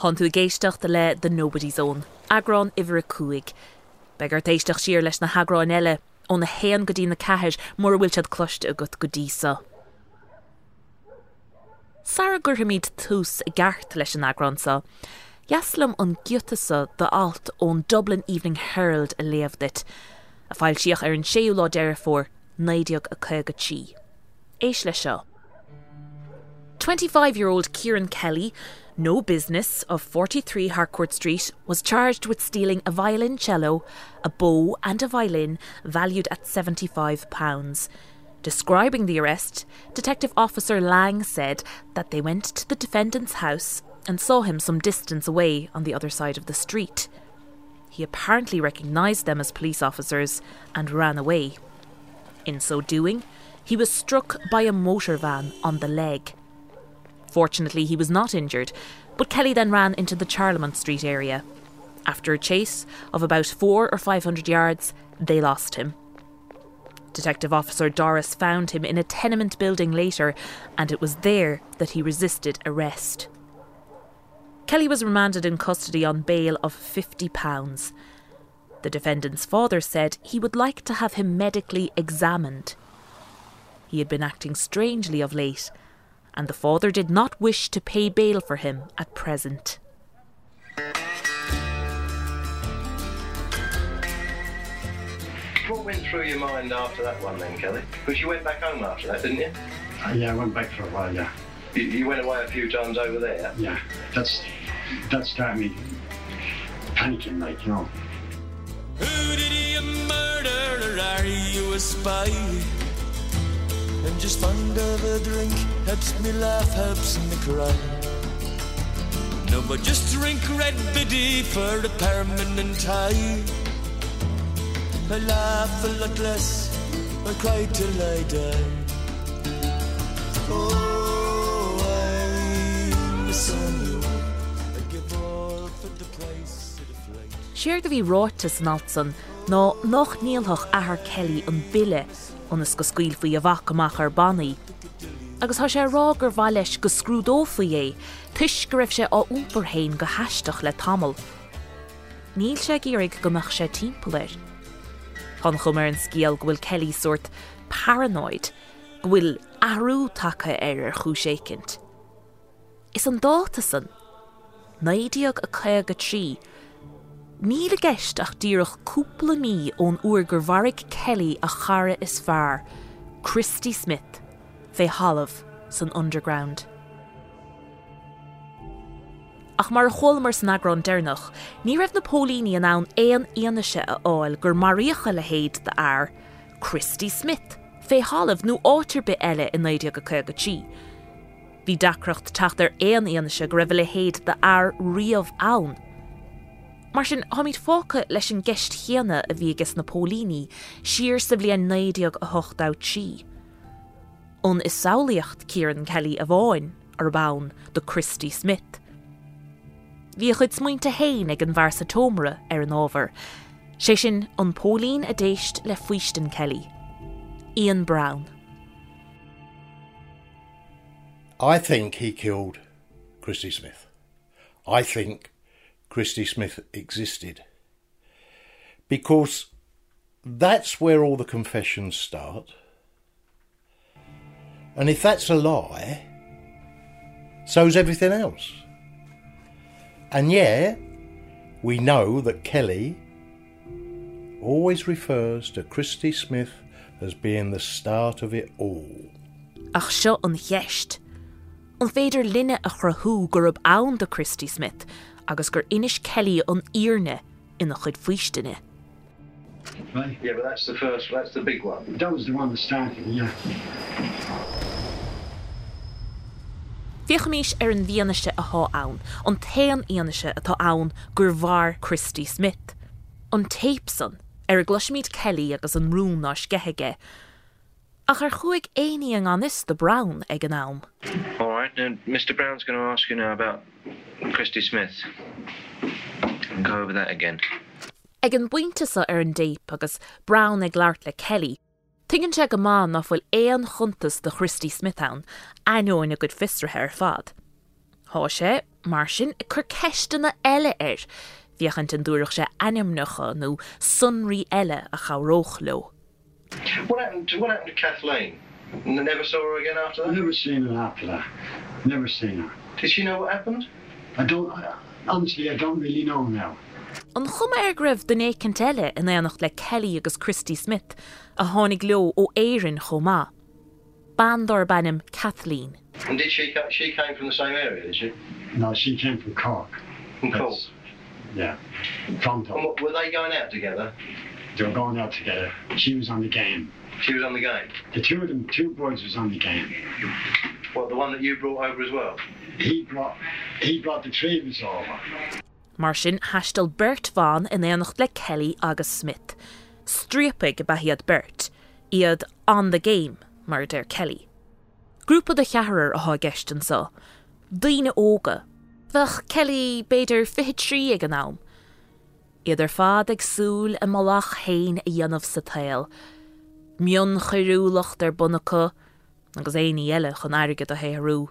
Hon tú géisteachta le de Nobody Zone, agrán ihar a cuaig. Begur téisteach leis na hagrán eile ón na héan go dtína ceir mór bhfuil sead cloiste a go go dísa. Sara gur míid túús i gceart leis an agransa. Jaslam an giutasa de alt ón Dublin Evening Herald a léamhdit, a fáil siach ar an séú lá deir fór néideag a chugad tí. Éis lei seo. 25-year-old Kieran Kelly, no business, of 43 Harcourt Street, was charged with stealing a violoncello, a bow, and a violin valued at £75. Describing the arrest, Detective Officer Lang said that they went to the defendant's house and saw him some distance away on the other side of the street. He apparently recognised them as police officers and ran away. In so doing, he was struck by a motor van on the leg. Fortunately, he was not injured, but Kelly then ran into the Charlemont Street area. After a chase of about four or five hundred yards, they lost him. Detective Officer Doris found him in a tenement building later, and it was there that he resisted arrest. Kelly was remanded in custody on bail of £50. The defendant's father said he would like to have him medically examined. He had been acting strangely of late, and the father did not wish to pay bail for him at present. What went through your mind after that one then, Kelly? Because you went back home after that, didn't you? Uh, yeah, I went back for a while, yeah. You, you went away a few times over there. Yeah, that's that started me panicking, like, you know. Who did you murder or are you a spy? And just fond of a drink helps me laugh, helps me cry. No, but just drink red biddy for a permanent tie. I laugh a lot less, I cry till I die. Oh, I miss you. I give all for the price of the ná nach níalthach ahar Kelly an bille onas go scuil faoi a bhaach amach ar bannaí. Agus tá sé rá gur bhha leis go scrúdófa é, tuis go raibh sé á úmperhéin go heisteach le tamil. Níl sé géirigh gomach sé timpplair. Tá chumar an scéal gohfuil Kelly soort paranoid, gohfuil ahrú take ar ar chúsécinint. Is an dáta san, Naídeag a chu go trí, míle geist ach díoch cúpla mí ón uair gur bharric Kelly a chara is fearr, Christy Smith, fé halamh san underground. Ach mar cholamar san agrán dénach, ní raibh na pólíní an an éon anaise a áil gur maríocha le héad de air, Christy Smith, fé halamh nó átar be eile in éide go chu gotí. Bhí dacrocht tatar éon anaise go raibh le héad de air riamh ann. Mar sin haid fácha leis an gist chéana a bhí agus na pólíní, siir sa bblion néideag a hochtdá si. On is saolaíocht Kieran Kelly a bháin ar bán do Christy Smith. Bhí chud smuointe héin ag an bhar sa tómara ar an ábhar, sé sin an pólín a déist le fuiisten Kelly. Ian Brown. I think he killed Christy Smith. I think Christy Smith existed. Because that's where all the confessions start. And if that's a lie, so's everything else. And yeah, we know that Kelly always refers to Christy Smith as being the start of it all. Ach seo an cheist. An féidir linne a chrathú gur ab ann de Christy Smith agus gur inis Kelly an íne ina chud fuiistenne. Right? Yeah, but that's the first, that's the big one. That was the one that started, yeah. Fiochamís ar an bhíanaiste a há ann, an taan íanaise atá ann gur bhar Christy Smith. An tapesan ar a gluismíid Kelly agus an rún ná scetheige. Ach ar chuig aine an anis de Brown ag an nám. All right, then Mr. Brown's going to ask you now about Christy Smith. And go over that again. Ag an buintesa ar an déip agus Brown ag leart le Kelly. Tugann se go má nach bhfuil éon chuntas de Christy Smithown, aóin a go fistrathe ar fad. Tá sé mar sin i chur ceistena eile ar, bhíochant an dúireach sé animnecha nó sunraí eile a charóch lo. What happened to what happened to Kathleen? N- Never saw her again after I that. never seen her after that. Never seen her. Did she know what happened? I don't, I, honestly, I don't really know now. An chum ar greibh den écin eile in éannacht le Kelly agus Christy Smith a tháinig leo ó éann chomá. Bandor bennim Kathleen. And did she she came from the same area? Did she? No, she came from Cork. From Cork. That's- Yeah. Pronto. And what, were they going out together? They were going out together. She was on the game. She was on the game. The two of them, two boys was on the game. What the one that you brought over as well? He brought, he brought the three of us over. Mar sin heistal Bert Van in éannacht le Kelly agus Smith. Strípaig ba hiad Bert, iad on the game mar der Kelly. Grúpa de chearar a há gestan sa. Díine óga. Bheith Kelly beidir fi trí ag an nám. Iad ar fád ag súl a malach hain a dhéanamh sa tail. Mion choirúlacht ar bunacha agus éí eile chun airigad a héirú.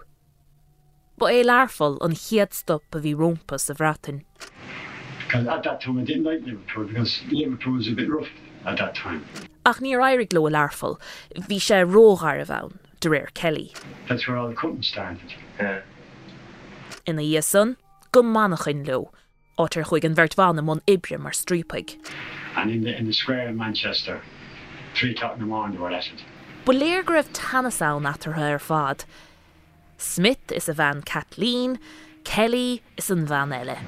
Ba é learfol an chiadstop a bhí rompas a bhratain. Because at that time I didn't like Liverpool because Liverpool was a bit rough at that time. Ach ní airig lo a learfol, hí sé rógar a bhain de réir Kelly. That's where all the cutting started. Yeah. Ina dhé san, go manachin lo, átar chuig an bhirthána món ibre mar strípaig. And in the in the square in Manchester, three o'clock in the morning they were at it. Bu léir go raibh ar fad. Smith is a bhean Kathleen, Kelly is an bhean eile.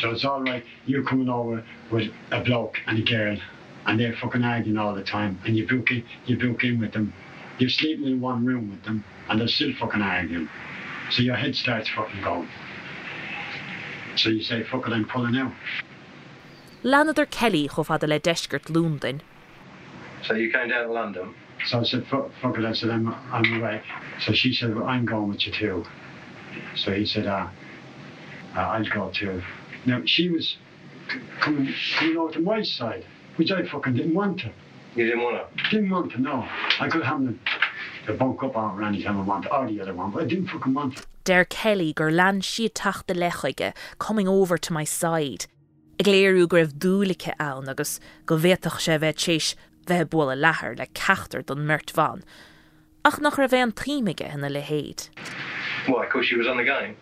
So it's all right. You're coming over with a bloke and a girl, and they're fucking arguing all the time, and you book in, you book in with them. You're sleeping in one room with them, and they're still fucking arguing. So your head starts fucking going. So you say, "Fuck it, I'm pulling out." Lánaidir Kelly cho fada le deisgurt lúndain. So you came down to London. So I said, "Fuck, fuck it," I said, "I'm, I'm away." So she said, well, "I'm going with you too." So he said, "Ah, uh, I'll go too." Now she was coming coming over to my side, which I fucking didn't want to. You didn't want to. Didn't want to know. I could have them to bunk up on her anytime I wanted, or the other one, but I didn't fucking want to. Der Kelly gur lean siad taachta lechaige coming over to my side. Ag léirú go raibh dúlacha ann agus go bhéach sé bheith tééis bheith bula lethir le ceachtar don mirt van. Ach nach ra bheith an tíimiige hena le héad. Why? Because she was on the game.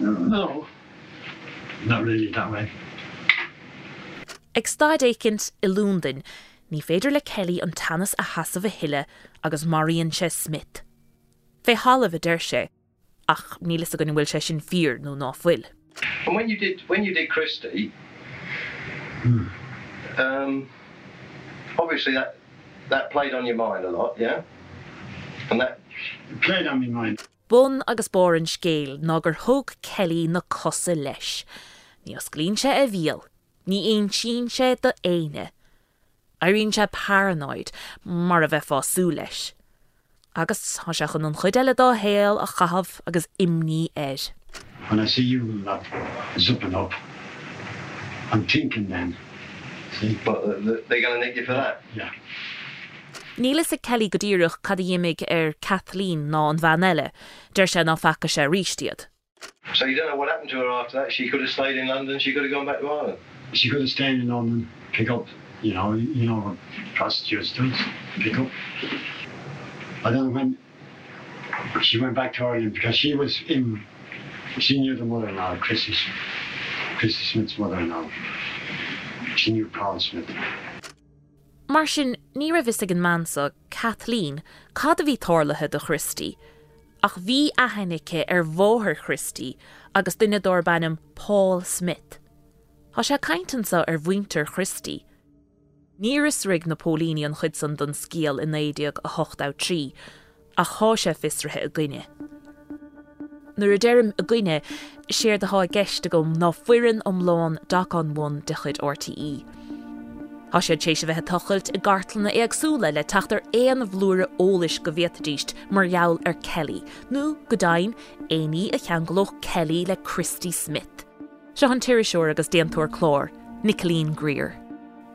No, not really that way. Ag staid écinint i lúndain, ní féidir le Kelly an tanas a hasamh a hiile agus Marion sé Smith. Fé hálah a d sé, ach nílas a gon bhfuil sé sin fír nó náfuil. And when you did when you did Christie, um, obviously that that played on your mind a lot, yeah. And that It played on my mind. Bun agus bór an scéal ná gur thug Kelly na cosa leis. Ní os glín sé a bhíal, ní on sin sé do éine. Aíonn sé paranoid mar a bheith fású leis. Agus há se chun an chuideile dá héal a chahabh agus imní éis. When I see you lot zipping up, I'm thinking then. See? but uh, they're going to nick you for that. Yeah. Nílas a Kelly go dtíireach cad dhéimiigh ar Kathleen ná an bhaile, deir sé ná facha sé rístiad. So you don't know what happened to her after that. She could have stayed in London. She could have gone back to Ireland. She could have stayed in London, pick up, you know, you know what prostitutes do, pick up. I don't know when she went back to Ireland because she was in, she knew the mother-in-law, Chrissy, Chrissy Smith's mother-in-law. She knew Paul Smith. Mar sin ní ra vis an mansa Kathleen cad a bhí tálathe do Christy, ach bhí ahanaice ar bmhthir Christy agus duine dó bannam Paul Smith. Tá sé caiintansa ar bhainter Christy. Níras rig napólíní an chud san don scíal in éideag a hochtá trí, a chá sé fisrathe a gcuine. Nuair a deirm a gcuine séir de há geiste gom ná fuiran omláin da an bhin de chud RTí. Tá sé tééis se bheith tochailt i gartlanna agsúla le tatar éan bhlúre ólais go bhétadíist margheall ar Kelly, nó godain éí a cheangaloch Kelly le Christy Smith. Se an tíiri seoir agus déanúir chlór, Nicolín Greer.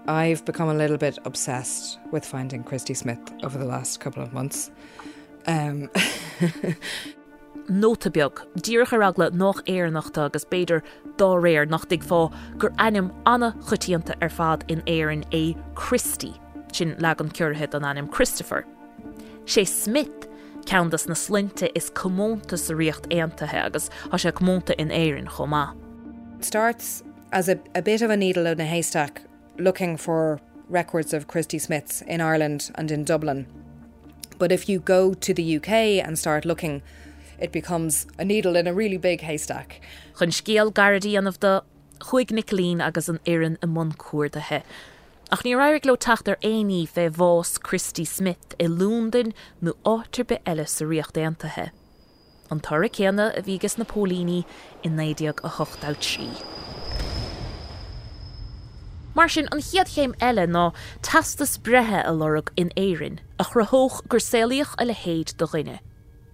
I've become a little bit obsessed with finding Christy Smith over the last couple of months. Um, nótabeag, díocha ragla nach éarnachta agus beidir dá réir nach dig fá gur anim anna chutíanta ar fad in éan é Christie, sin le an curehead an anim Christopher. sé Smith ceandas na slinte is commónta sa riocht éantathe agus a sé commónta in éan chomá. starts as a, a bit of a needle in a haystack looking for records of Christy Smiths in Ireland and in Dublin. But if you go to the UK and start looking, it becomes a needle in a really big haystack. chun scéal garidí anmh de chuig Niclín agus an éan i món cuairdathe. Ach ní rair le tacht ar aí fé bhás Christy Smith i lúndin nó átar be eile sa riocht déantathe. An tar céanna a bhígus na pólíní in néideag a hochtá trí. Mar sin an chiad chéim eile ná tastas brethe a lorug in éan a chrathóch gur a le héad do rinne.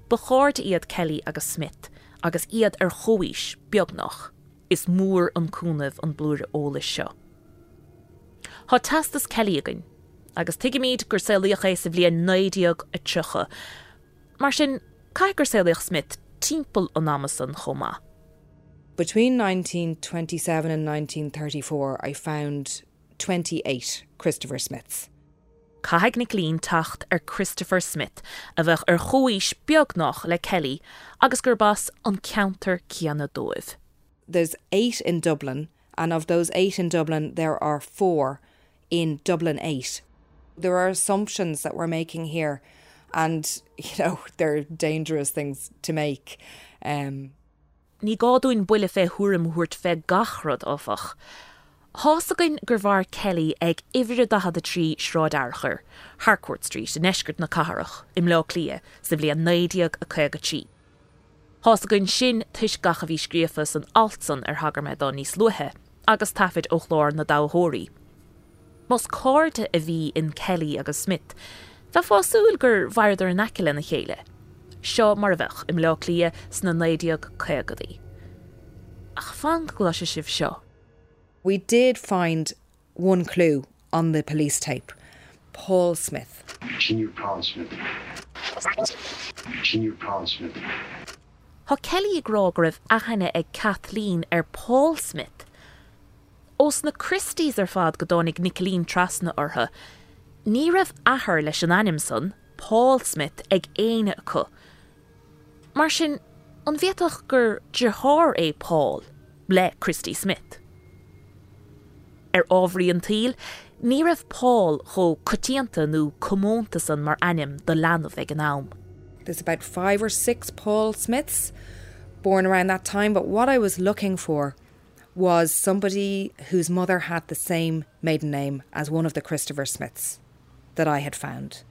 Beáirt iad Kelly agus Smith agus iad ar choís beagnach is mór an cúnamh an blúre óla seo. Tá tastas Kellygan agus tuige míad gur céalaoch é sa bblion néideag a tucha, mar sin cai gur céalaoch Smith timppel an Amazon chomá. Between 1927 and 1934, I found 28 Christopher Smiths. Caig na lín tacht ar Christopher Smith a bheith ar choís beagnach le Kelly agus gur bas an counter ceanna dóibh. There's eight in Dublin, and of those eight in Dublin, there are four in Dublin 8. There are assumptions that we're making here, and you know, they're dangerous things to make. Um, Ní gáúin buile fé thuúm thuirt fé gachrod áfach. Hásagann gur bhar Kelly ag ihre dahad a trí sráidarchar, Harcourt Street in eisgurt na carach im le lia sa an néideag a chuige tí. Hásagann sin tuis gacha bhí scríafas an altsan ar hagar me don níos luthe, agus tafid ó chlár na dathirí. Mas cáte a bhí in Kelly agus Smith, Tá fásúil gur bhaidir an neciile na chéile. Seo mar bheith im le lia sna néideag chuigadaí. Ach fan go se sibh seo. We did find one clue on the police tape Paul Smith. She knew Paul Smith. She knew Paul Smith. Tá Kelly agrá raibh achanne ag Kathleen ar Paul Smith. Os na Christís ar fad go dánig Nicholín trasna ortha, ní raibh ahar leis an animson, Paul Smith ag éine acu. Mar sin an bhéach gur dethir é Paul le Christy Smith. Er ar ábhrí an tíl, ní raibh Paul cho cotíanta nó commónta san mar anim do leanmh ag an nám. There's about five or six Paul Smiths born around that time, but what I was looking for was somebody whose mother had the same maiden name as one of the Christopher Smiths that I had found.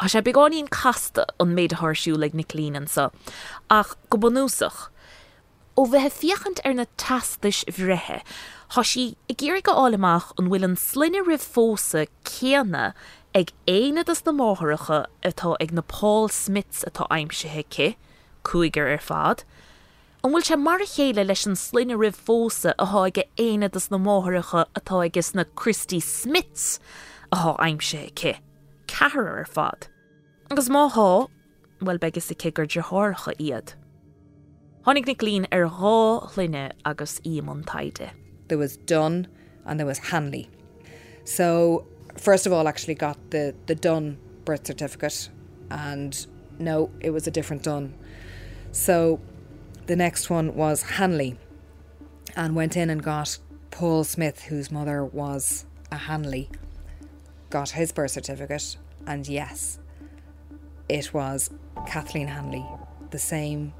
A sé beáíon casta an méid thsú le Niclínan sa, ach go banúsach. ó bheitthe fiachant ar na tastais bhrethe, Tá si i ggéir go álamach an bhfuil an slinne rih fósa céanna ag éad as na máthirecha atá ag na Paul Smith atá aimimsethe ché, cuaiger ar fad. An bhfuil se mar chéile leis an slinne rih fósa athige éad as na máthirecha atá agus na Christy Smiths ath aimimsethe ché, Cehar ar fad. Agus máthá bhfuil begus sa cigur de háircha iad. Honnig na lín ar rá linne agus ímontaide. There was Dunn and there was Hanley. So, first of all, actually got the, the Dunn birth certificate, and no, it was a different Dunn. So, the next one was Hanley, and went in and got Paul Smith, whose mother was a Hanley, got his birth certificate, and yes, it was Kathleen Hanley, the same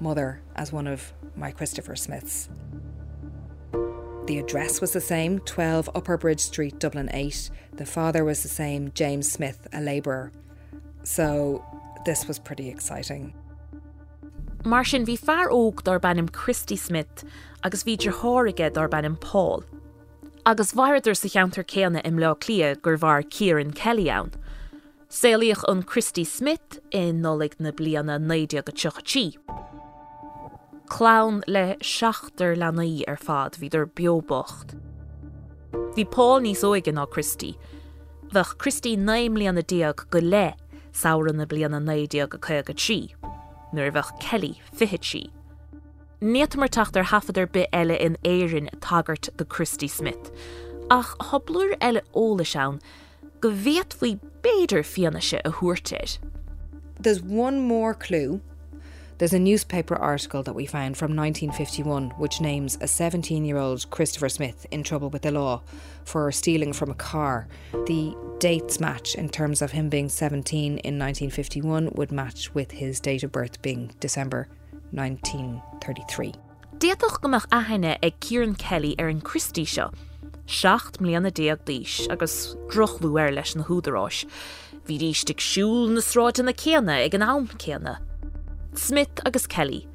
mother as one of my Christopher Smiths. The address was the same 12 Upper Bridge Street, Dublin 8. The father was the same James Smith, a labourer. So this was pretty exciting. Mar sin bhí fear óg Christy Smith agus bhí de háige dar Paul. Agus bhaidir sa cheantar céanna im le lia Kieran Kelly ann. Céalaoch an Christy Smith in nólig na bliana néide go tuchatí. Clán le seaachtar lenaí ar fad híidir beobocht. Bhí Paul níos óigen á Christy, bheith Christy 9 blianana diaag go le saoran na blianana néideag go chu go trí. nuair bheith Kelly fihiid si. Níat mar tatar hafaidir be eile in éan tagart go Christy Smith, ach hobblúr eile óla seán, go bhéad faoi béidir fianana se a thuirteid. There's one more clue. There's a newspaper article that we found from 1951 which names a 17 year old Christopher Smith in trouble with the law for stealing from a car. The dates match in terms of him being 17 in 1951 would match with his date of birth being December 1933. Déadch gomach ahaine ag Kieran Kelly díis agus na sráid an. Smith agus Kelly,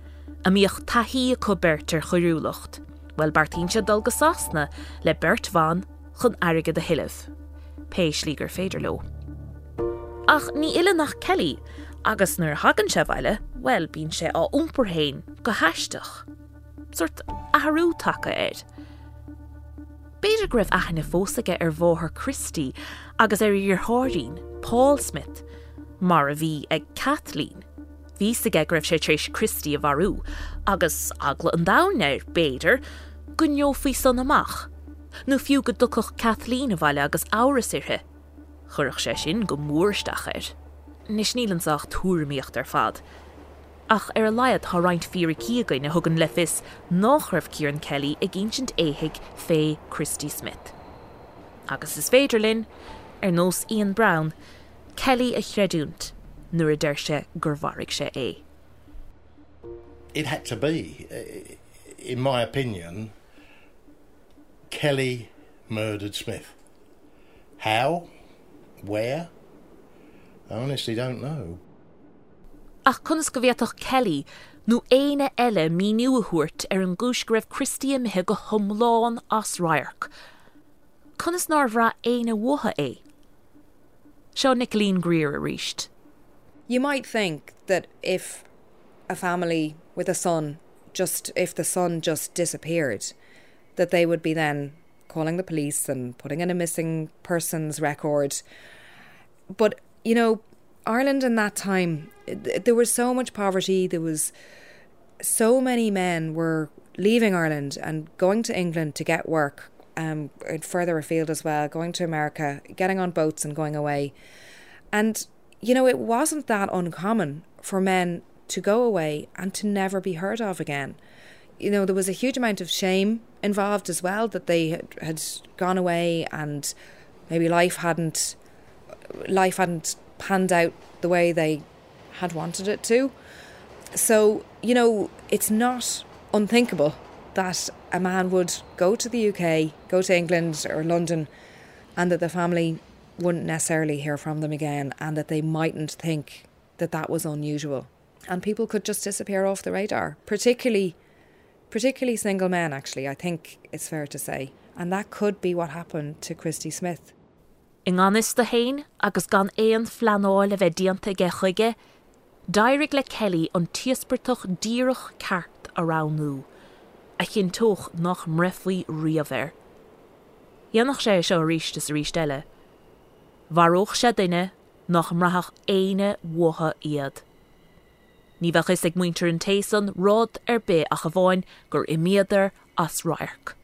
a míoch taí a cobertar choúlacht, Well bartínse dul go sasna le Bert van chun aige de hiileh. Péis lígur féidir lo. Ach ní ile nach Kelly agus nuair hagan se bhile, well bín sé á úmperhéin go heisteach. Suirt athú take éid. Beidir gribh achanna fósaige ar bmhthir Christí agus ar ar háirín, Paul Smith, mar a bhí ag Kathleen. Bhí sa gegribh sé trééis Christí a bharú, agus agla an daneir béidir go neofaí san amach. nó fiú go duchach Kathleen a bhile agus áras irthe. Chirech sé sin go mórstachir. Nis nílanach túrmíocht ar fad. Ach ar a laiad tha reinint fír cíagain na thugan lefis nachrah Kieran Kelly ag ginint éhiigh fé Christy Smith. Agus is féidirlinn ar nós Ian Brown, Kelly a chreúnt nuair a d deir se gur sé é. It had to be, uh, in my opinion, Kelly murdered Smith. How? Where? I honestly don't know. Ach chunas go bhéach Kelly nó éine eile mí nuahuiirt ar an gúis go raibh Christiamithe go thomláán as rairc. Conas ná bhrá éine watha é. Seo Niclín a riist. You might think that if a family with a son, just if the son just disappeared, that they would be then calling the police and putting in a missing persons record. But, you know, Ireland in that time, th- there was so much poverty, there was so many men were leaving Ireland and going to England to get work, um, further afield as well, going to America, getting on boats and going away. And, you know, it wasn't that uncommon for men to go away and to never be heard of again. You know, there was a huge amount of shame involved as well that they had, had gone away and maybe life hadn't life hadn't panned out the way they had wanted it to. So, you know, it's not unthinkable that a man would go to the UK, go to England or London, and that the family wouldn't necessarily hear from them again, and that they mightn't think that that was unusual. And people could just disappear off the radar, particularly, particularly single men. Actually, I think it's fair to say, and that could be what happened to Christy Smith. I gáis de héin agus gan éon flaáil a bheith dianta ge le Kelly an tiaspertoch díirech ceart aránú, a chin toch nach mrefuí riamhir. Dhéannach sé seo ríiste a rístelle. Waróch sé duine nach mrathach éine watha iad. Ní bheitchas ag muintear an tésan rád ar bé a go bháin gur imiadidir as rairc.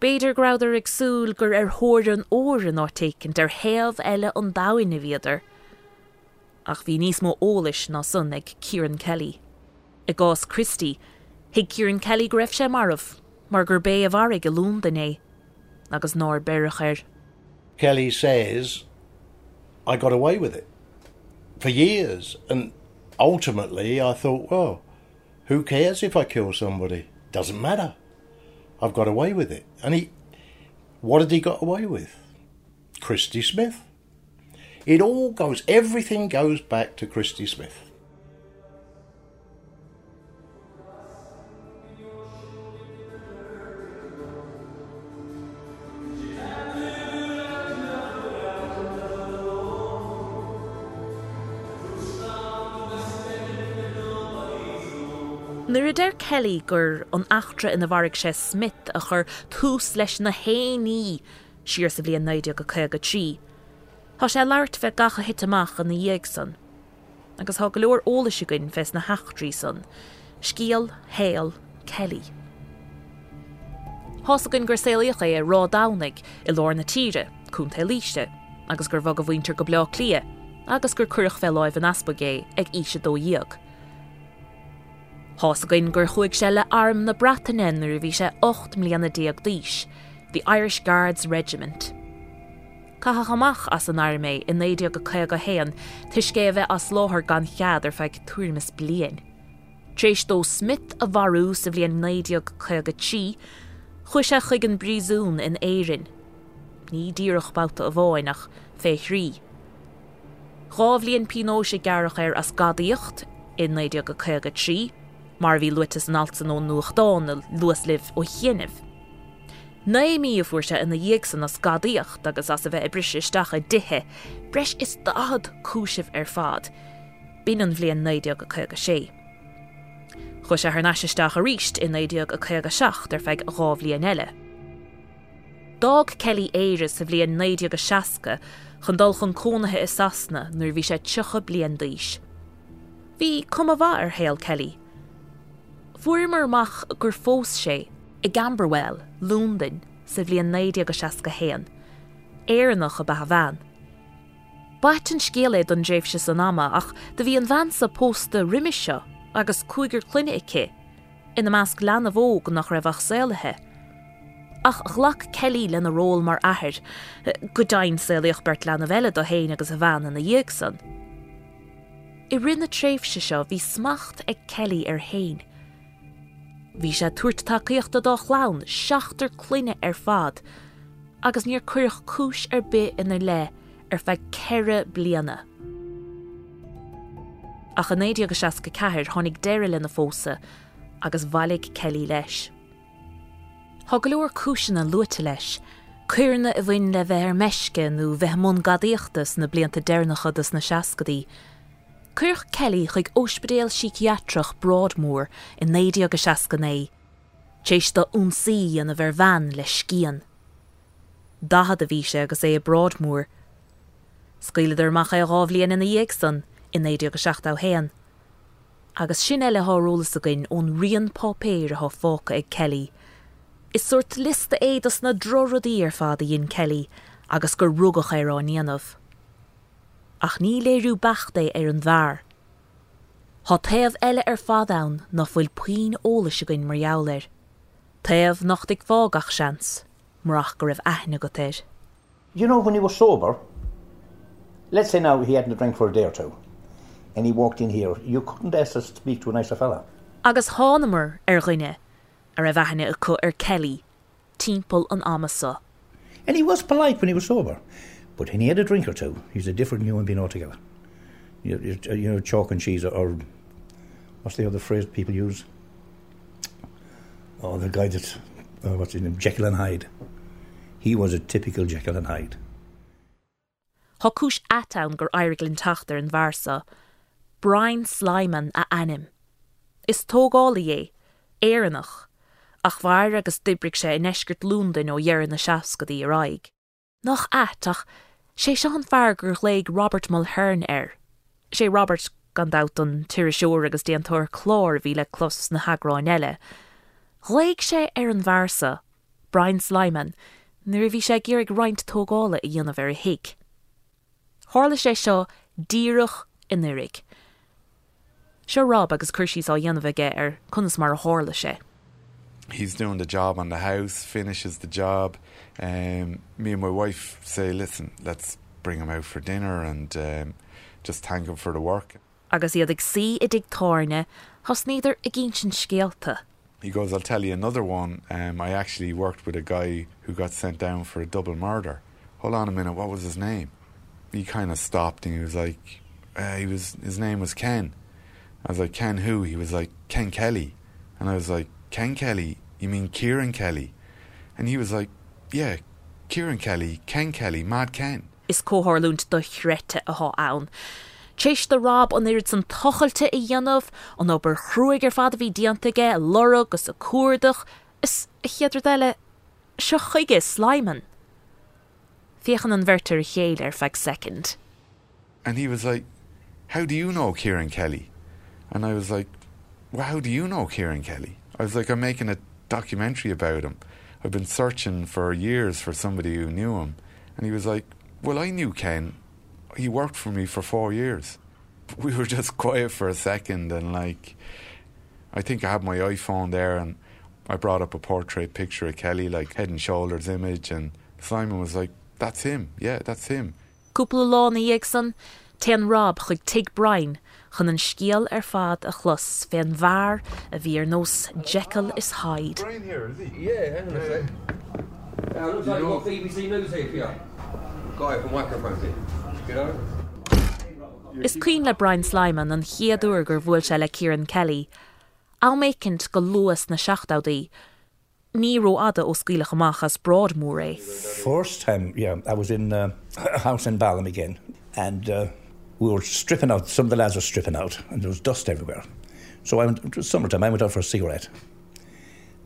Beidir grauder agsúl gur ar thuir an óan átécinn ar héamh eile an dahaine viidir. Ach bhí níos mó ólais ná sun ag Kieran Kelly. I gás Christy, hiag Kieran Kelly greibh sé marmh, mar gur bé a bhar go lún denné, agus nóir beirichir. Kelly says, I got away with it for years. And ultimately, I thought, well, who cares if I kill somebody? Doesn't matter. I've got away with it. And he, what had he got away with? Christy Smith. It all goes, everything goes back to Christy Smith. Nuair a déir Kelly gur an achtra ina bharigh sé Smith a chur túús leis na héí siir sa bblion naide go chu go trí. Tá sé leart bheith gacha hit amach an na dhéag san. agus há goúir óla siúgann fes na heachtrií san, scíal, héal, Kelly. Hásagann gur séalaocha é rá dánig i lár na tíre, chunta líiste, agus gur bhag a bhhaintear go bleá lia, agus gur chuch felláimh an aspagé ag ise dó díag. Hásagann gur chuig se le arm na bratainnar bhí sé 8 mlíana díag díis, the Irish Guards Regiment. Cacha chamach as an armé in éidir go chu go héan tuiscé bheith as láthir gan chead ar feid túirmas blian. Trééis dó Smith a bharú sa bhíon néideag chu go tí, chu sé chuig an bríún in éan. Ní ddíochbáta a bháinach fé chrí. Ráhlíonn pinó sé garach ar as gadíocht in néideag go chu go trí, mar bhí lutas an altan ó nuachtána luaslih ó chéanamh. Naimí a fuair se ina dhéagsan na scadaíocht agus as a bheith i briseisteach a dithe, breis is dad cisih ar fad. Bí an bblion néideag go chuige sé. Chu sé th neisisteach a ríist in éideag a chuige seach ar feig ráhlíon eile. Dag Kelly éire sa bblion néideag go seaca chun dul chun cónathe is sasna nuair bhí sé tucha blion díis. Bhí cum a bha ar héal Kelly. Fuairmarach gur fós sé i Gamberwell, Lúndin sa bblion néide go seaca héan, éannach a bethe bhean. Bait an scéalaid an déobh se san ama ach de bhí an bheansa pósta riimiise agus chuigur cluine icé, ina measc lena bhóg nach raibhah séalathe. Ach ghlach celí lena ról mar ahir, go dain séalaoch bert lena bheile do héin agus a bhean na dhéag san. I rinne tréifse seo bhí smacht ag celí ar héin. Bhí sé tuairt takeíochtta dá chlán seaachtar cluine ar fad, agus níor chuirch cis ar bit ina le ar feith ceire bliana. A chanéide agus seaca ceir tháinig deire lena fósa agus bhaigh celí leis. Goúir cisina luite leis, chuirna a bhain le bheith ar meisce nó bheith món gadíochttas na blianta déirnachadas na seacadaí, Cuirch Kelly chuig ospedéal psichiatrach Broadmór in néide agus seacané, Tééis do únsaí an a bhar bhean le scían. Dahad a bhí sé agus é a Broadmór. Scuileidir macha a ráhlíonn ina dhéag san in éide agus seachtá héan. Agus sin eile hárólas agin ón rion pápéir a fóca ag Kelly. Is suirt lista édas na drorodí ar fád a dhéon Kelly agus gur rugach arráníanamh. Ach ní léirú bachta ar an bhar. Tá taobh eile ar fádán nach bhfuil puoin óla se goin marjoulir. Taobh nach ag fágach seans, marach go raibh aithna go téir. You know, when he was sober, let's say now he hadn't a drink for a day or two, and he walked in here, you couldn't ask us to speak to a nicer fella. Agus hánamar ar ghuiine ar a bheithena a chu ar Kelly, timppel an amasa. And he was polite when he was sober. But when he had a drink or two, he's a different human being altogether. You, you, you know, chalk and cheese, or what's the other phrase people use? Oh, the guy that, uh, what's his name, Jekyll and Hyde. He was a typical Jekyll and Hyde. Cis atán gur airiglann tatar an bharsa, Brian Slyman a anim. Is tógála é, éannach, ach agus dibrig in eisgurt lúndain ó dhearan na seacadaí aráig. Nach atach sé se an feargur léig Robert Mulhern air. sé Robert gandát an tuiriisiúr agus déantóir chlár bhí le clos na haagráin eile. Léig sé ar an bharsa, Brian Slyman, nuair bhí sé ggéirigh reinint tógála i dhéanamh ar hiic. Thla sé seo díirech inirig. Seo Rob agus chuirsí á dhéanamhige ar chunas mar a hála sé. He's doing the job on the house, finishes the job. Um, me and my wife say, listen, let's bring him out for dinner and um, just thank him for the work. Agus iad ag si i dig táne, has neither i gén sin. He goes, I'll tell you another one. Um, I actually worked with a guy who got sent down for a double murder. Hold on a minute, what was his name? He kind of stopped and he was like, uh, he was his name was Ken. I was like, Ken who? He was like, Ken Kelly. And I was like, Ken Kelly? You mean Kieran Kelly? And he was like, yeah, Kieran Kelly, Ken Kelly, Mad Ken. Is cóthirlúnt do chréte ath ann. Tééis de rab an irid san tochailte i dhéanamh an obair chruúigur fad a bhí diaantaige lora agus a cuadach is i chéidir eile se chuige. Fiochan an bhirtar chéile ar feag second. And he was like, How do you know Kieran Kelly? And I was like, Well, how do you know Kieran Kelly? I was like, I'm making a documentary about him. I've been searching for years for somebody who knew him. And he was like, Well, I knew Ken. He worked for me for four years. We were just quiet for a second, and like, I think I had my iPhone there, and I brought up a portrait picture of Kelly, like head and shoulders image, and Simon was like, That's him. Yeah, that's him. Cúpla lá na dhéag san, tean Rob chuig tig Brian chun an scéal ar fad a chlos féan bhar a bhí ar nós Jekyll is Hyde. Brian here, is he? Yeah, hang on a sec. Yeah, looks like you've got BBC News here for you. Guy from Microphone here. You know? Is cuioin le Brian Slyman an chiaadúir gur bhfuil se le Kieran Kelly. Ámécinint go luas na seachtádaí, ní ró ada ó scuile amachchas Broadmoor é. First time, yeah, I was in uh, a house in Balham again, and uh, we were stripping out. Some of the lads were stripping out, and there was dust everywhere. So I went. It was summertime. I went out for a cigarette,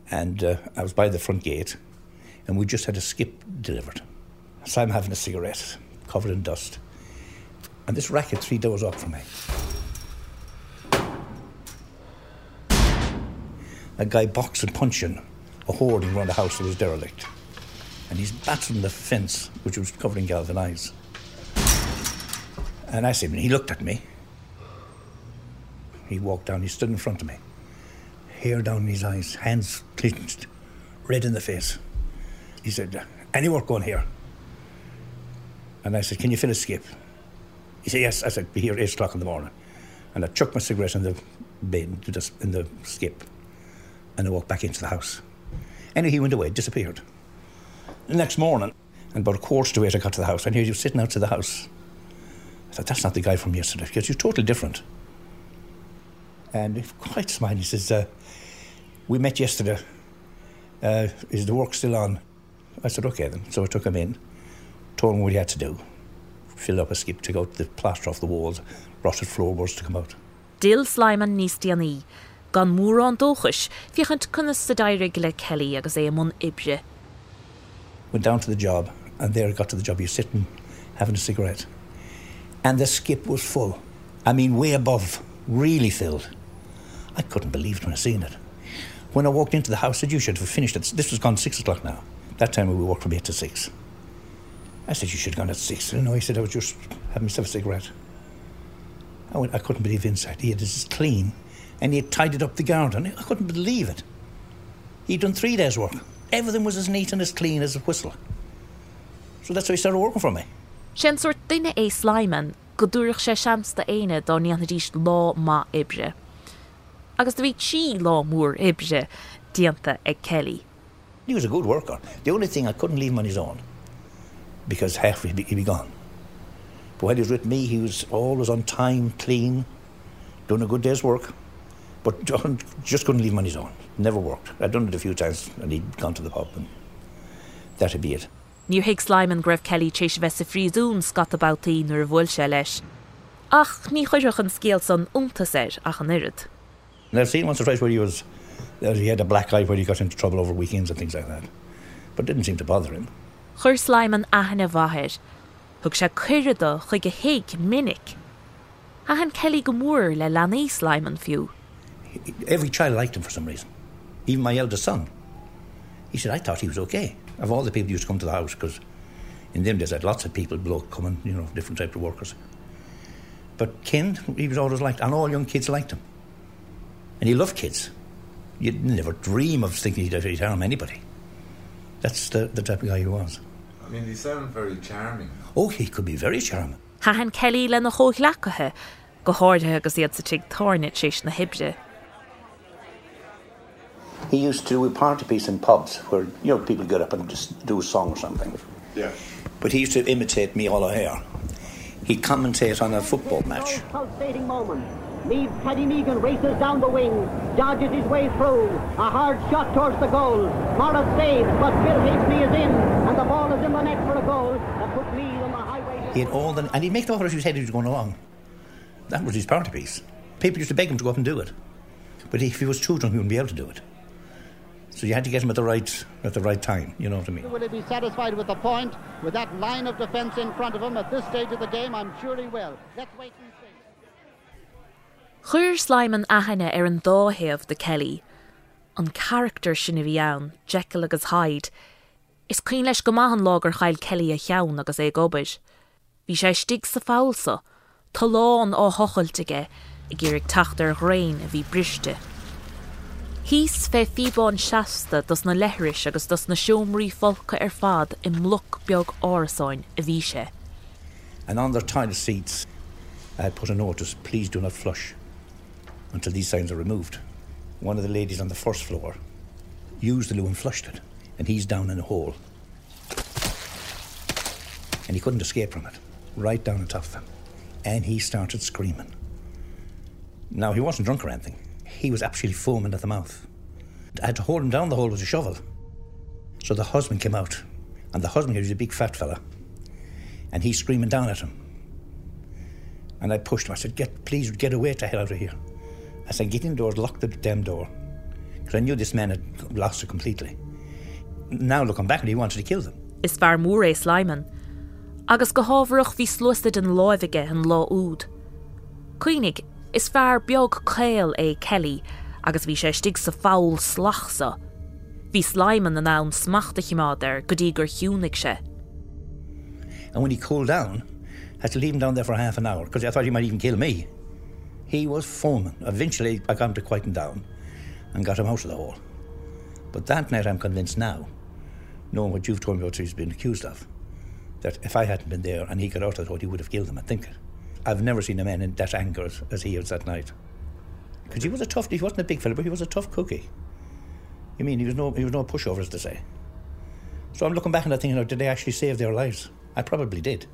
and uh, I was by the front gate, and we just had a skip delivered. So I'm having a cigarette, covered in dust, and this racket three doors up from me. A guy boxing, punching, a hoarding around the house that was derelict and he's battering the fence, which was covered in galvanized. And I said, and he looked at me. He walked down, he stood in front of me, hair down his eyes, hands clenched, red in the face. He said, Any work going here? And I said, Can you a skip? He said, Yes. I said, Be here at 8 o'clock in the morning. And I chucked my cigarette in the bin, in the skip, and I walked back into the house. Anyway, he went away, disappeared. The next morning, and about a quarter to eight, I got to the house, and he was sitting outside the house. I thought, that's not the guy from yesterday, because you're totally different. And he quite smiling. He says, uh, We met yesterday. Uh, is the work still on? I said, Okay then. So I took him in, told him what he had to do. filled up a skip to go to the plaster off the walls, rotted floorboards to come out. Dil Slyman níos déanaí, gan mór an dóchas, fichant chuna sa dairigh le Kelly agus é ibre. went down to the job, and there I got to the job. He was sitting, having a cigarette. And the skip was full. I mean, way above, really filled. I couldn't believe it when I seen it. When I walked into the house, said, You should have finished it. This was gone six o'clock now. That time we worked from eight to six. I said, You should have gone at six. No, he said, I was just having myself a cigarette. I, went, I couldn't believe inside. He had this clean, and he had tidied up the garden. I couldn't believe it. He'd done three days' work. Everything was as neat and as clean as a whistle. So that's how he started working for me. Sin soort duine é Slyman go dúirich sé seamsta éine dá ní an ríist lá má ibre. Agus do bhí si lá mór ibre dianta ag Kelly. He was a good worker. The only thing I couldn't leave him on his own because half he'd be, he'd be gone. But while he was with me, he was always on time, clean, doing a good day's work. But John just couldn't leave him on his own. Never worked. I'd done it a few times and he'd gone to the pub and that'd be it. Níor hiig Slyman greibh Kelly tééis bheits sa fríún scat abouttaí nuair a bhfuil se leis. Ach ní chuireach an scéal san úntaséir ach an irid. And I've seen once or twice where he was, uh, he had a black eye where he got into trouble over weekends and things like that. But it didn't seem to bother him. Chir Slyman ahanana bhathir, thug sé cuirada chuig go héic minic. Ahan Kelly go mór le lenaí Slyman fiú. Every child liked him for some reason. Even my eldest son. He said, I thought he was okay. Of all the people who used to come to the house, because in them days I had lots of people, bloke coming, you know, different types of workers. But Ken, he was always liked, and all young kids liked him. And he loved kids. You'd never dream of thinking he'd, he'd harm anybody. That's the, the type of guy he was. I mean, he sounded very charming. Oh, he could be very charming. Thahan Kelly le na chóch lecathe, go háirthe agus iad sa tí tarnit sééis na hibre. He used to do a party piece in pubs where, you know, people get up and just do a song or something. Yeah. But he used to imitate me all hair. He'd commentate on a football match. Pulsating moment. Leaves Paddy Megan races down the wing, dodges his way through. A hard shot towards the goal. Morris saves, but Bill Hastings is in, and the ball is in the net for a goal. That puts Mead on the highway. He had all the, and he'd make the offer of his head as he was going along. That was his party piece. People used to beg him to go up and do it. But if he was too drunk, he wouldn't be able to do it. So you had to get him at the right at the right time, you know what I mean? Will he be satisfied with the point? With that line of defence in front of him at this stage of the game, I'm sure he will. Let's wait and see. Chúir sleiman ahanana ar an dóhéamh de Kelly, an charter sinna bhí ann, Jekyll agus Hyde, Is cuoin leis go maithan lágur chail Kelly a cheann agus é gobais. Bhí sé stig sa fása, Tá lán á hochailte i ggéirigh tatar réin a bhí briste. Hís fé fibáin seasta dus na agus dus na siomrí ar fad i beag árasáin a bhí sé. And on their tiny seats, I had put a notice please do not flush until these signs are removed. One of the ladies on the first floor used the loo and flushed it, and he's down in a hole. And he couldn't escape from it, right down on top of him. And he started screaming. Now, he wasn't drunk or anything, he was absolutely foaming at the mouth. I had to hold him down the hole with a shovel. So the husband came out, and the husband here was a big fat fella, and he's screaming down at him. And I pushed him. I said, "Get, please, get away to hell out of here." I said, "Get indoors, lock the damn door," because I knew this man had lost it completely. Now looking back, and he wanted to kill them. Is é sleiman. Agus go hábharach hí slústa den láimhige an lá úd. Is fear beag chéal é Kelly agus bhí sé stig sa fáil slachsa. Bhí sleiman an ná smachta chimáidir go gur hiúnig sé. And when he cooled down, I had to leave him down there for half an hour because I thought he might even kill me. He was foaming. Eventually, I got him to quieten down and got him out of the hole. But that night, I'm convinced now, knowing what you've told me what he's been accused of, that if I hadn't been there and he got out the hole, he would have killed him, I think. I've never seen a man in that anger as he was that night. Because he was a tough, he wasn't a big fella, but he was a tough cookie. You mean he was no, he was no pushover, as to say. So I'm looking back and I'm thinking, oh, did they actually save their lives? I probably did.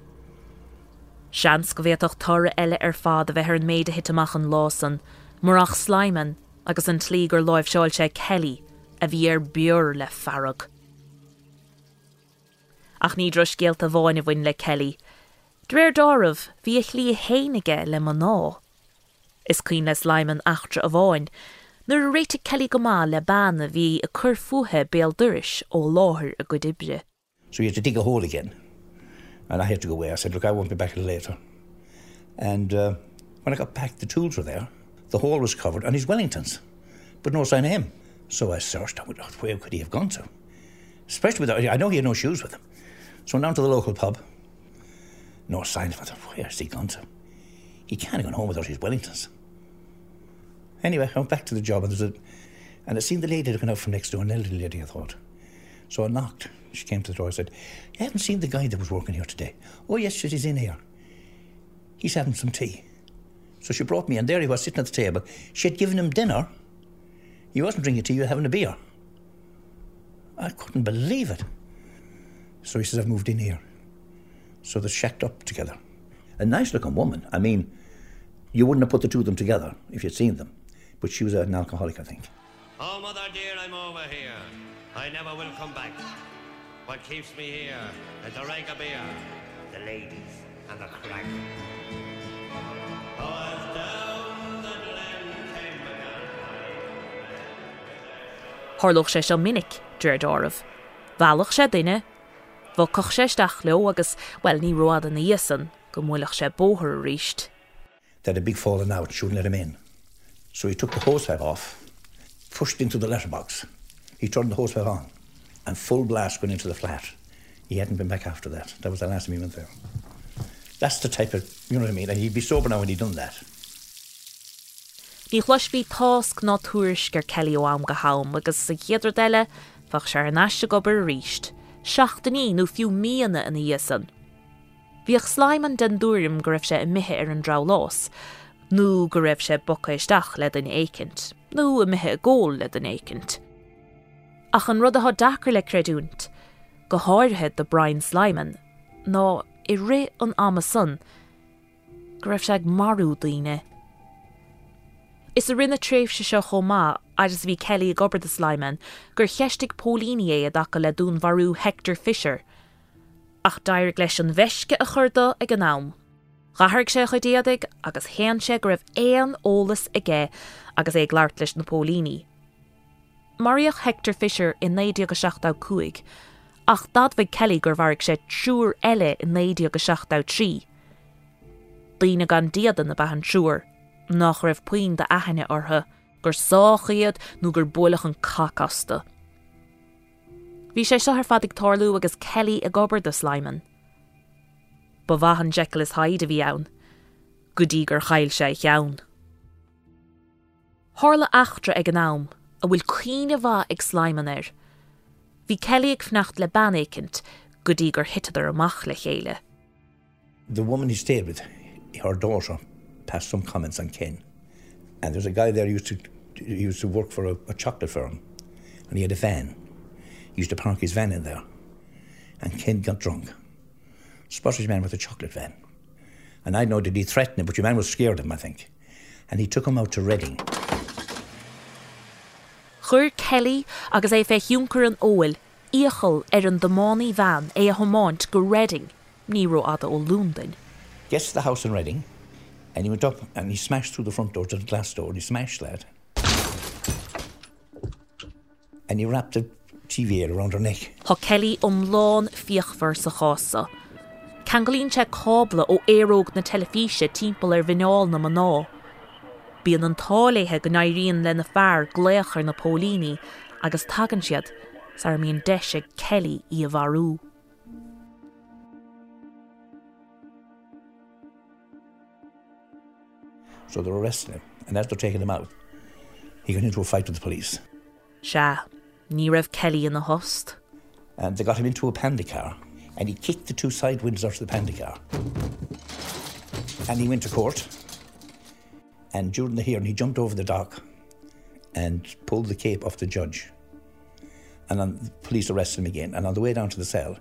Seans go bhéach tora eile ar fád a bheith ar an méide hit amach an lásan, marach sleiman agus an tlí gur láimh seáil sé Kelly a bhí ar beor le farrag. Ach ní dros géalt a bháin a bhain le Kelly. Dréir dámh bhí chlí héanaige le man. Is cuoin les leiman achtra a bháin, nuair réite Kelly go má le banna bhí a chur futhe béal duris ó láthir a go dibre. So you had to dig a hole again. And I had to go away. I said, look, I won't be back later. And uh, when I got back, the tools were there. The hole was covered and his Wellingtons, but no sign of him. So I searched. I went, oh, where could he have gone to? Especially with, I know he had no shoes with him. So down to the local pub. No sign of him. Where's he gone to? He can't have gone home without his Wellingtons. Anyway, I went back to the job and there's a, and I seen the lady looking out from next door, an elderly lady, I thought. So I knocked. She came to the door. and said, You haven't seen the guy that was working here today? Oh, yes, she he's in here. He's having some tea. So she brought me, and there he was sitting at the table. She had given him dinner. He wasn't drinking tea, he was having a beer. I couldn't believe it. So he says, I've moved in here. So they're shacked up together. A nice looking woman. I mean, you wouldn't have put the two of them together if you'd seen them. But she was an alcoholic, I think. Oh, mother dear, I'm over here. I never will come back. What keeps me here is the rank of beer, the ladies, and the crack. Oh, as down the glen came sé se minic dúir dámh. Bhealach sé duine, bh coch séisteach leo agus well ní roiad an íosan go mhuiach sé bóthir ríist. They had a big falling out, shouldn't let him in. So he took the hosepipe off, pushed into the letterbox. He turned the hosepipe on, and full blast went into the flat. He hadn't been back after that. That was the last time he went there. That's the type of, you know what I mean? And he'd be sober now when he'd done that. Ní chluisbí tásc ná túris gur Kelly ó am go ham agus sa chéidir deile fach se an eiste go bar ríist, Seachtaí nó fiú míana in íosan. Bhíoh sláimman den dúrim go raibh sé i mithe ar an drá lás, nó go raibh sé bocaisteach le den écinint, nó a mithe ggóil le den écinint. Ach an rud ath dachar le creúnt, go háirthe de Brian Slyman, ná i ré an ama san, go raibh se marú daine. Is a rinne tréh se seo chomá agus bhí Kelly a gobar de Slyman gur cheistig pólíní é a dacha le dún warú Hector Fisher. Ach dair leis an bheisce a churda ag an nám. Chahar sé chudéadig agus héan sé go raibh éan ólas ggé agus é gglaart leis na pólíní. Mariaach Hector Fisher in 9 go 16 cuaig, ach dad bheith Kelly gur bharigh sé trúr eile in 9 go 16 trí. Díine gan diaadan na bahan trúr, nach raibh puoin de ahanne ortha, gur sáchaíad nó gur bulach an cacasta. Bhí sé se ar fadig tálú agus Kelly a gobar de sleiman. Ba bhahan Jekyll is haid a bhí ann, godí gur chail sé cheann. Thla achtra ag an nám a bhfuil cuioine bha ag sleiman air. Bhí Kelly ag fnacht le banécinint godí gur hitadar amach le chéile. The woman he stayed with, her daughter, passed some comments on Ken. And there's a guy there who used to he used to work for a, a chocolate firm, and he had a van. He used to park his van in there, and Ken got drunk. Spotted his man with a chocolate van, and I know that he threatened him, but your man was scared of him, I think, and he took him out to Reading. Chir Kelly agus é fé hiúmcar an óil, íchel ar an domáí bhean é a thomáint go Reading, níró ada ó Lúndain. Gets the house in Reading, and he went up and he smashed through the front door to the glass door, and he smashed that. And he wrapped a TV around her neck. Tá Kelly omláán fiochhar sa chása. Cangalín se cábla ó éróg na telefíe timppla ar er bhineáil na man ná. Bíon an tálathe go nairíonn le na fearr gléachar na pólíní agus tagan siad sa míon deise Kelly í a bharú. So they're arresting him, and as they're taking him out, he got into a fight with the police. Se, ní raibh Kelly in na host. And they got him into a pandy car, and he kicked the two side windows out of the pandy car. And he went to court, and during the hearing, he jumped over the dock and pulled the cape off the judge. And then the police arrested him again, and on the way down to the cell,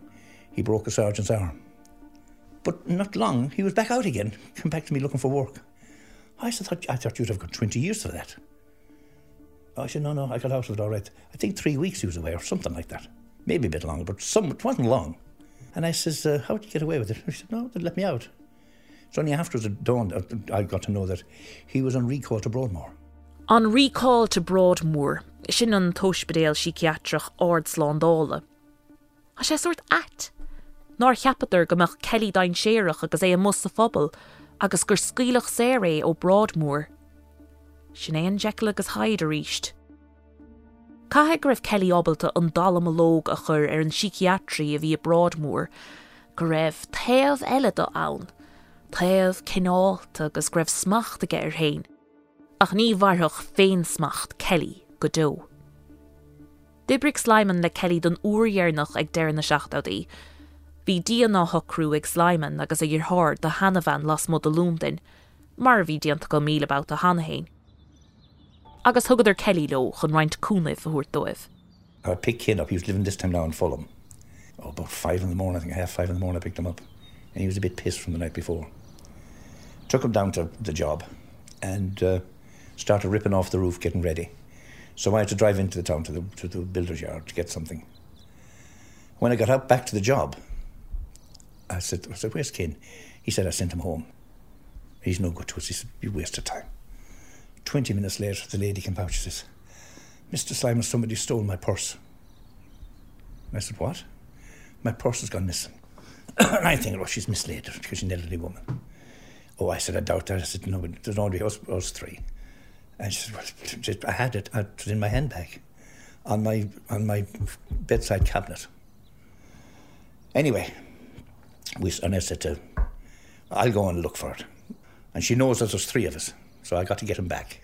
he broke a sergeant's arm. But not long, he was back out again, come back to me looking for work. I "Thought- I thought you'd have got 20 years for that. I said, no, no, I got out of it all right. I think three weeks he was away or something like that. Maybe a bit longer, but some, it wasn't long. And I says, uh, how did you get away with it? He said, no, they let me out. It's only afterwards it dawned, I got to know that he was on recall to Broadmoor. On recall to Broadmoor, sin an toisbedéal psychiatrach ordsládála. A sé at. Nar cheapaidir gomach Kelly dain séireach agus é mus a fphobal agus gur scílech séré ó Broadmoor. Sin é an Jekyll agus haid a ríist. Caithe go raibh Kelly obalta an dalamológ a chur ar an psychiatrí a bhí Broadmoor, go raibh taobh eile do ann, taobh cinálta agus greibh smacht aige ar hain. ach ní bharthach féin smacht Kelly go dó. Dibrig sleiman le Kelly don uorhearnach ag deir na seachtaí. Bhí díana thocrú ag sleiman agus a háir de hanahhan las mod a lúmdain, mar bhí dianta go míle about a hanahéin. Agus thugad ar Kelly lo chun cúnaibh bhúir dóibh. I picked Ken up, he was living this time now in Fulham. Oh, about five in the morning, I think half five in the morning I picked him up. And he was a bit pissed from the night before. Took him down to the job and uh, started ripping off the roof, getting ready. So I had to drive into the town to the, to the builder's yard to get something. When I got out back to the job, I said, I said, where's Ken? He said, I sent him home. He's no good to us. He said, you wasted time. 20 minutes later, the lady came out. She says, Mr. Simon, somebody stole my purse. And I said, What? My purse has gone missing. and I think, oh, she's misled because she's an elderly woman. Oh, I said, I doubt that. I said, No, there's only us, us three. And she said, Well, I had it. It was in my handbag on my, on my bedside cabinet. Anyway, we, and I said to I'll go and look for it. And she knows that there's three of us, so I got to get him back.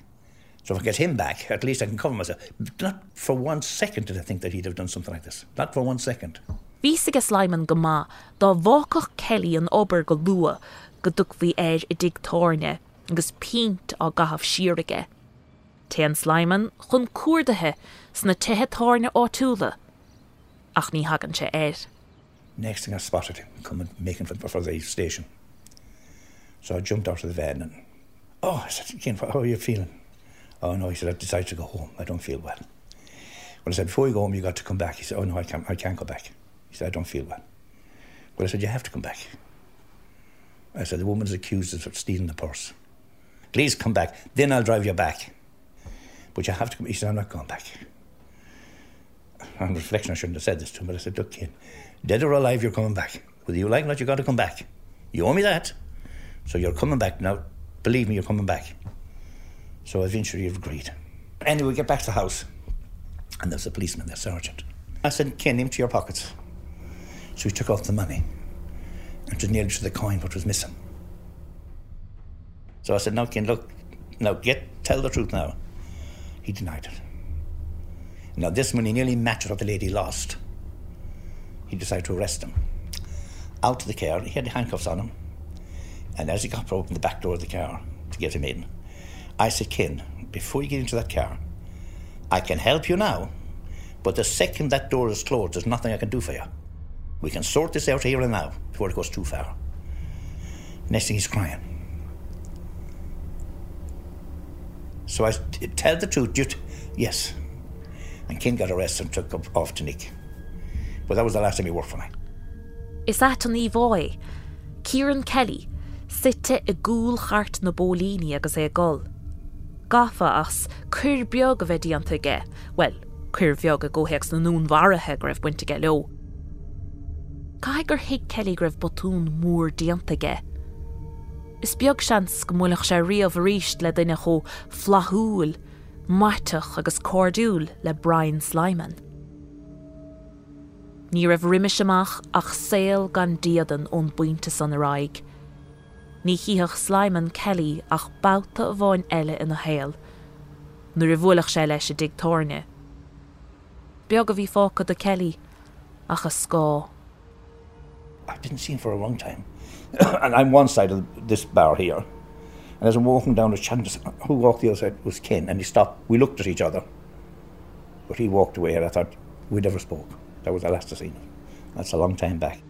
So if I get him back, at least I can cover myself. Not for one second did I think that he'd have done something like this. Not for one second. Bhí agus sleiman go dá bhácach Kelly an obair go lua go duk bhí air i digtórne agus pint á gahabh siirige. Té an sleiman chun cuadathe sna tuthetárne átúla ach ní hagan se air. Next thing I spotted him coming, making for, for the station. So I jumped out of the van and, oh, I said, Ken, how are you feeling? Oh, no, he said, I've decided to go home. I don't feel well. Well, I said, before you go home, you got to come back. He said, oh, no, I can't, I can't go back. He said, I don't feel well. Well, I said, you have to come back. I said, the woman's accused of stealing the purse. Please come back, then I'll drive you back. But you have to come. He said, I'm not going back. On reflection, I shouldn't have said this to him, but I said, look, kid, dead or alive, you're coming back. Whether you like or not, you've got to come back. You owe me that. So you're coming back now. Believe me, you're coming back. So eventually he agreed. Anyway, we get back to the house, and there's a policeman there, sergeant. I said, Ken, empty your pockets. So he took off the money, and to nearly to the coin what was missing. So I said, No, Ken, look, now get tell the truth now. He denied it. Now this money nearly matched what the lady lost. He decided to arrest him. Out of the car, he had the handcuffs on him. And as he got open the back door of the car to get him in, I said, Ken, before you get into that car, I can help you now, but the second that door is closed, there's nothing I can do for you. We can sort this out here and now before it goes too far. Next thing he's crying. So I tell the truth, you t- yes. And Ken got arrested and took off to Nick. But that was the last time he worked for me. Is that an íhái? Kieran Kelly, site i gúil chart na bólíní agus é gol. Gafa as chur beag a bheith díanta ge, well, chur bheag a ggóhés na nún warathe raibh buinte ge leo. Cai gur hiic Kelly raibh botún mór díanta ge. Is beag seans go múlach sé riamh le duine cho flathúil, maiteach agus cordúil le Brian Slyman. Ní rah riimiis ach saoal gan diadan ón buinte san raig. Ní chiíoch Slyman Kelly ach bouta a bháin eile ina héal, nuair a bhlach sé leis a digtórne. Beag a bhí fácha de Kelly ach a scá. I didn't see him for a long time. and I'm one side of this bar here. And as I'm walking down the channel, who walked the other side was Ken, and he stopped. We looked at each other. But he walked away, and I thought, we never spoke. That was the last I seen him. That's a long time back.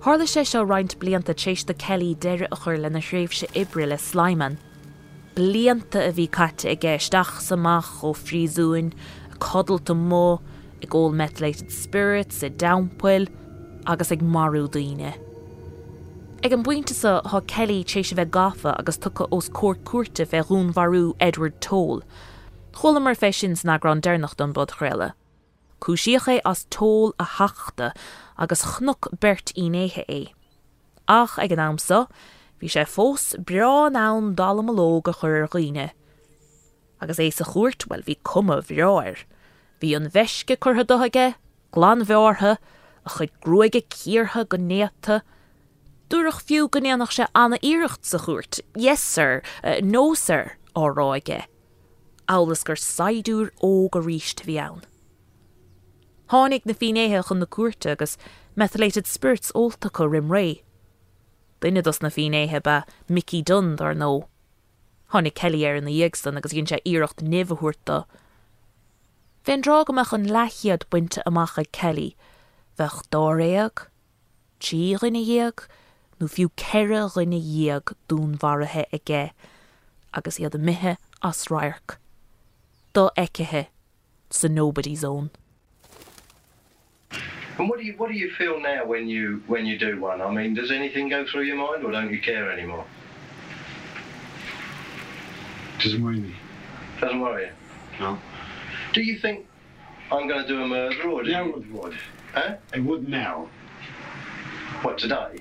Harla sé seo blianta tééis de Kelly deire a chur le na réimh se ibre. Blianta a bhí caite i samach ó fríúin, a codalta mó, i ggóil methylated spirits i dampfuil agus ag marú sa há Kelly tééis bheith gafa agus tucha os cuat cuate bheith hún Edward Toll. Chola mar na gran don bod chréile. Cúisiach é as tóil a haachta agus chnuc bert inéthe é. Ach ag an amsa, hí sé fós bra ná dal amlóga chur riine. Agus é sa chuirt well hí cuma bhráir. Bhí an bheisce chutha dothaige, glán bheortha, a chud grúige cíortha go néta, Dúach fiú gonéannach se anna iirecht sa chuirt, Yes sir, uh, no sir áráige. Álas gur saidúr ó go ríist bhí ann. Hánig na finéthe chun na cuate agus methylated spirits go rim ré. Duine dos na finéthe ba Mickey Dund ar nó. Honnig Kelly ar in na dhéagstan agus ginn sé iirecht nefahúirta. Bhíon rá goach an lechiad buinte amach a Kelly, bheith dóréag, tí rinne dhéag, nó fiú ceire rinne dhéag dún warathe i ggé, agus iad a mithe as rairc. Dó eicethe sa nobody's own. And what do you what do you feel now when you when you do one? I mean, does anything go through your mind, or don't you care anymore? Doesn't worry me. Doesn't worry you. No. Do you think I'm going to do a murder, or do Yeah, I you? would. would. Huh? I would now. What today?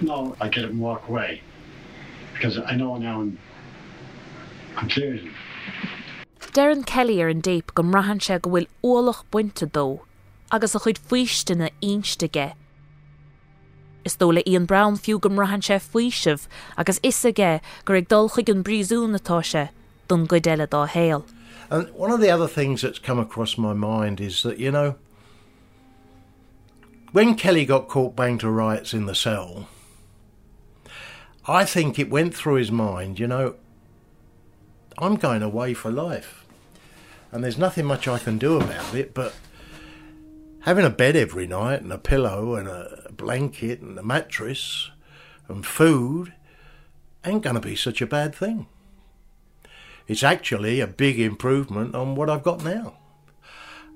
No, I get up and walk away. Because I know now I'm, I'm clear. Dean Kelly ar an déip go rahan se go bhfuil ólach buinte dó, agus a chuid einsteige. Is íon Brown fiú rahan sé agus is aige gur ag dulchaig an don go dá héal. And one of the other things that's come across my mind is that, you know, when Kelly got caught bang to riots in the cell, I think it went through his mind, you know, I'm going away for life. And there's nothing much I can do about it, but having a bed every night and a pillow and a blanket and a mattress and food ain't going to be such a bad thing. It's actually a big improvement on what I've got now.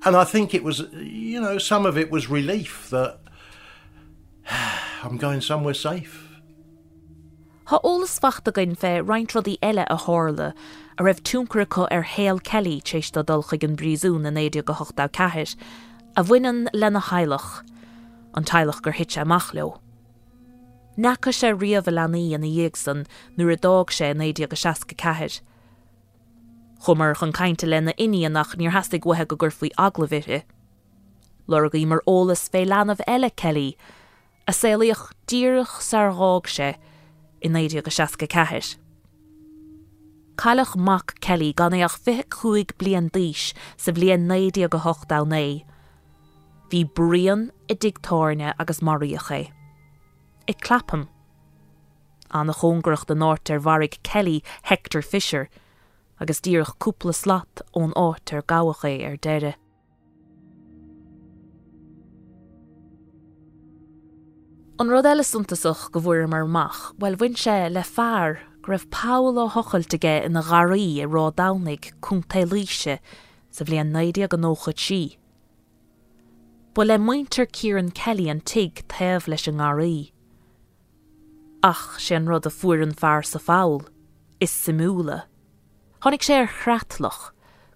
And I think it was, you know, some of it was relief that I'm going somewhere safe. Tá ólas fachta gin fé reinintrodí eile a hála a raibh túncracha ar héal Kelly tééisiste dulcha an bríún na éidir go hochtá ceis, a bhainean lena heilech an teilech gur hit amach leo. Necha sé riamh lenaí an dhéag san nuair a dág sé an éidir go seaca ceir. chumar chun caiinte lena iníonnach níor heasta gothe go gur faoi aglahite. Lurgaí mar ólas fé lenamh eile Kelly, a séalaoch díirech sarrág sé in éidir go seaca ceis. Chailech mac Kelly gan éach fi chuig blian díis sa bblion néidir go hochtdá né. Bhí brion i dictáne agus maríoché. I clapham. Anna chóngrach den náirt ar bharrig Kelly Hector Fisher, agus díoch cúpla slat ón áit ar gahaché ar deire. An rud eile suntasach go bhfuair mar mach, well bhain sé le fearr Paul ó hochailte ina garaí i rá danig chun telíise sa bblion néide go nóchad si. Bu le er muinter cían Kelly an tig taobh leis an garí. Ach sé an rud a fuair an fear sa fáil, is simúla. Honnig sé ar chratlach,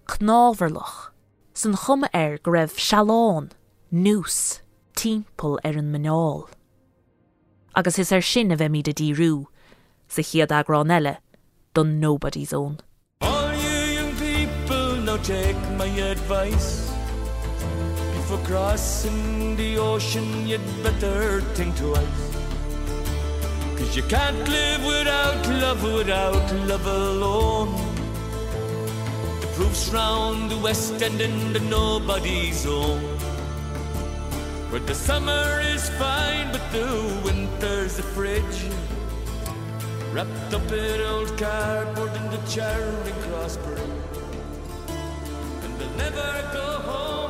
knáverlach, san chumme air go raibh seán, nús, timppel ar an meáil. Agus is ar sin a bheith míad a díú, sa chiad arán eile don nobody's own. All you young people now take my advice. Before crossing the ocean, you'd better think twice. Cause you can't live without love, without love alone. The proof's round the west end in the nobody's own. Where the summer is fine, but the winter's a fridge. Wrapped up in old cardboard in the Charing Cross. And they'll never go home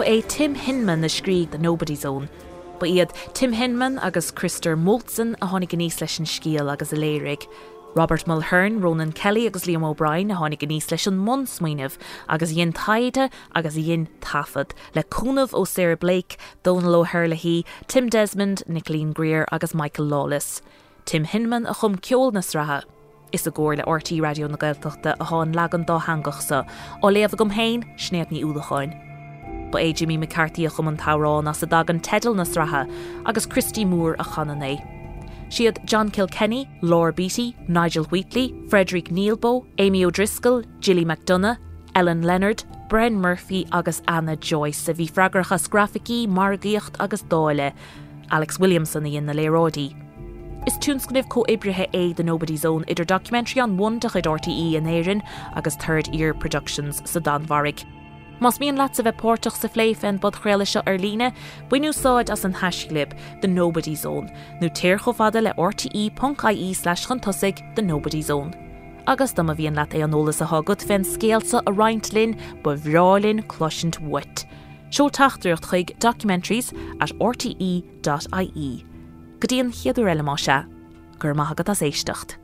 Ba é Tim Hinman na scríg the Nobody's Own, ba iad Tim Hinman agus Christer Molson a tháinig níos leis an scíal agus a léirigh. Robert Mulhern, Ronan Kelly agus Liam O'Brien a tháinig níos leis an msmuoineh agus dhéon taide agus dhéon tafad leúnmh ó Sarah Blake, Donal O'Hare hí, Tim Desmond, Nicolleen Greer agus Michael Lawless. Tim Hinman a chum ceol na strathe. Is a ggóir le ortaí radio na gailteachta a tháin legan dá hangachsa ó léamh gom héin snéad ní úlaáin. Ba é Jimmy McCarthy a chum an tárán as sa dagan tedal na strathe agus Christy Moore a chanané. Siad John Kilkenny, Laura Beatty, Nigel Wheatley, Frederick Neilbo, Amy O'Driscoll, Gilly McDonough, Ellen Leonard, Bren Murphy agus Anna Joyce a bhí freigrachas graficí margaíocht agus dáile, Alex Williamson í na léródí. Is túnscnibh có ibrithe é the Nobody's Zone idir documentary an one de chuidortaí in éan agus Third Ear Productions sa Danvarig. Mas míon leat a bheith pórtach sa phléif an bod chréile seo ar líne, buinúsáid as an heislib the Nobody Zone, nó tíir cho fada le RTí.caí slash chutosigh the Nobody Zone. Agus dam a bhíon leat é anolalas a hagad fan scéalsa a Reintlinn ba bhrálinn cloint wit. Seo tachtúocht chuig documentaries at rte.ai. Go dtíon chiaadú eile má se, gur maithagad as éistecht.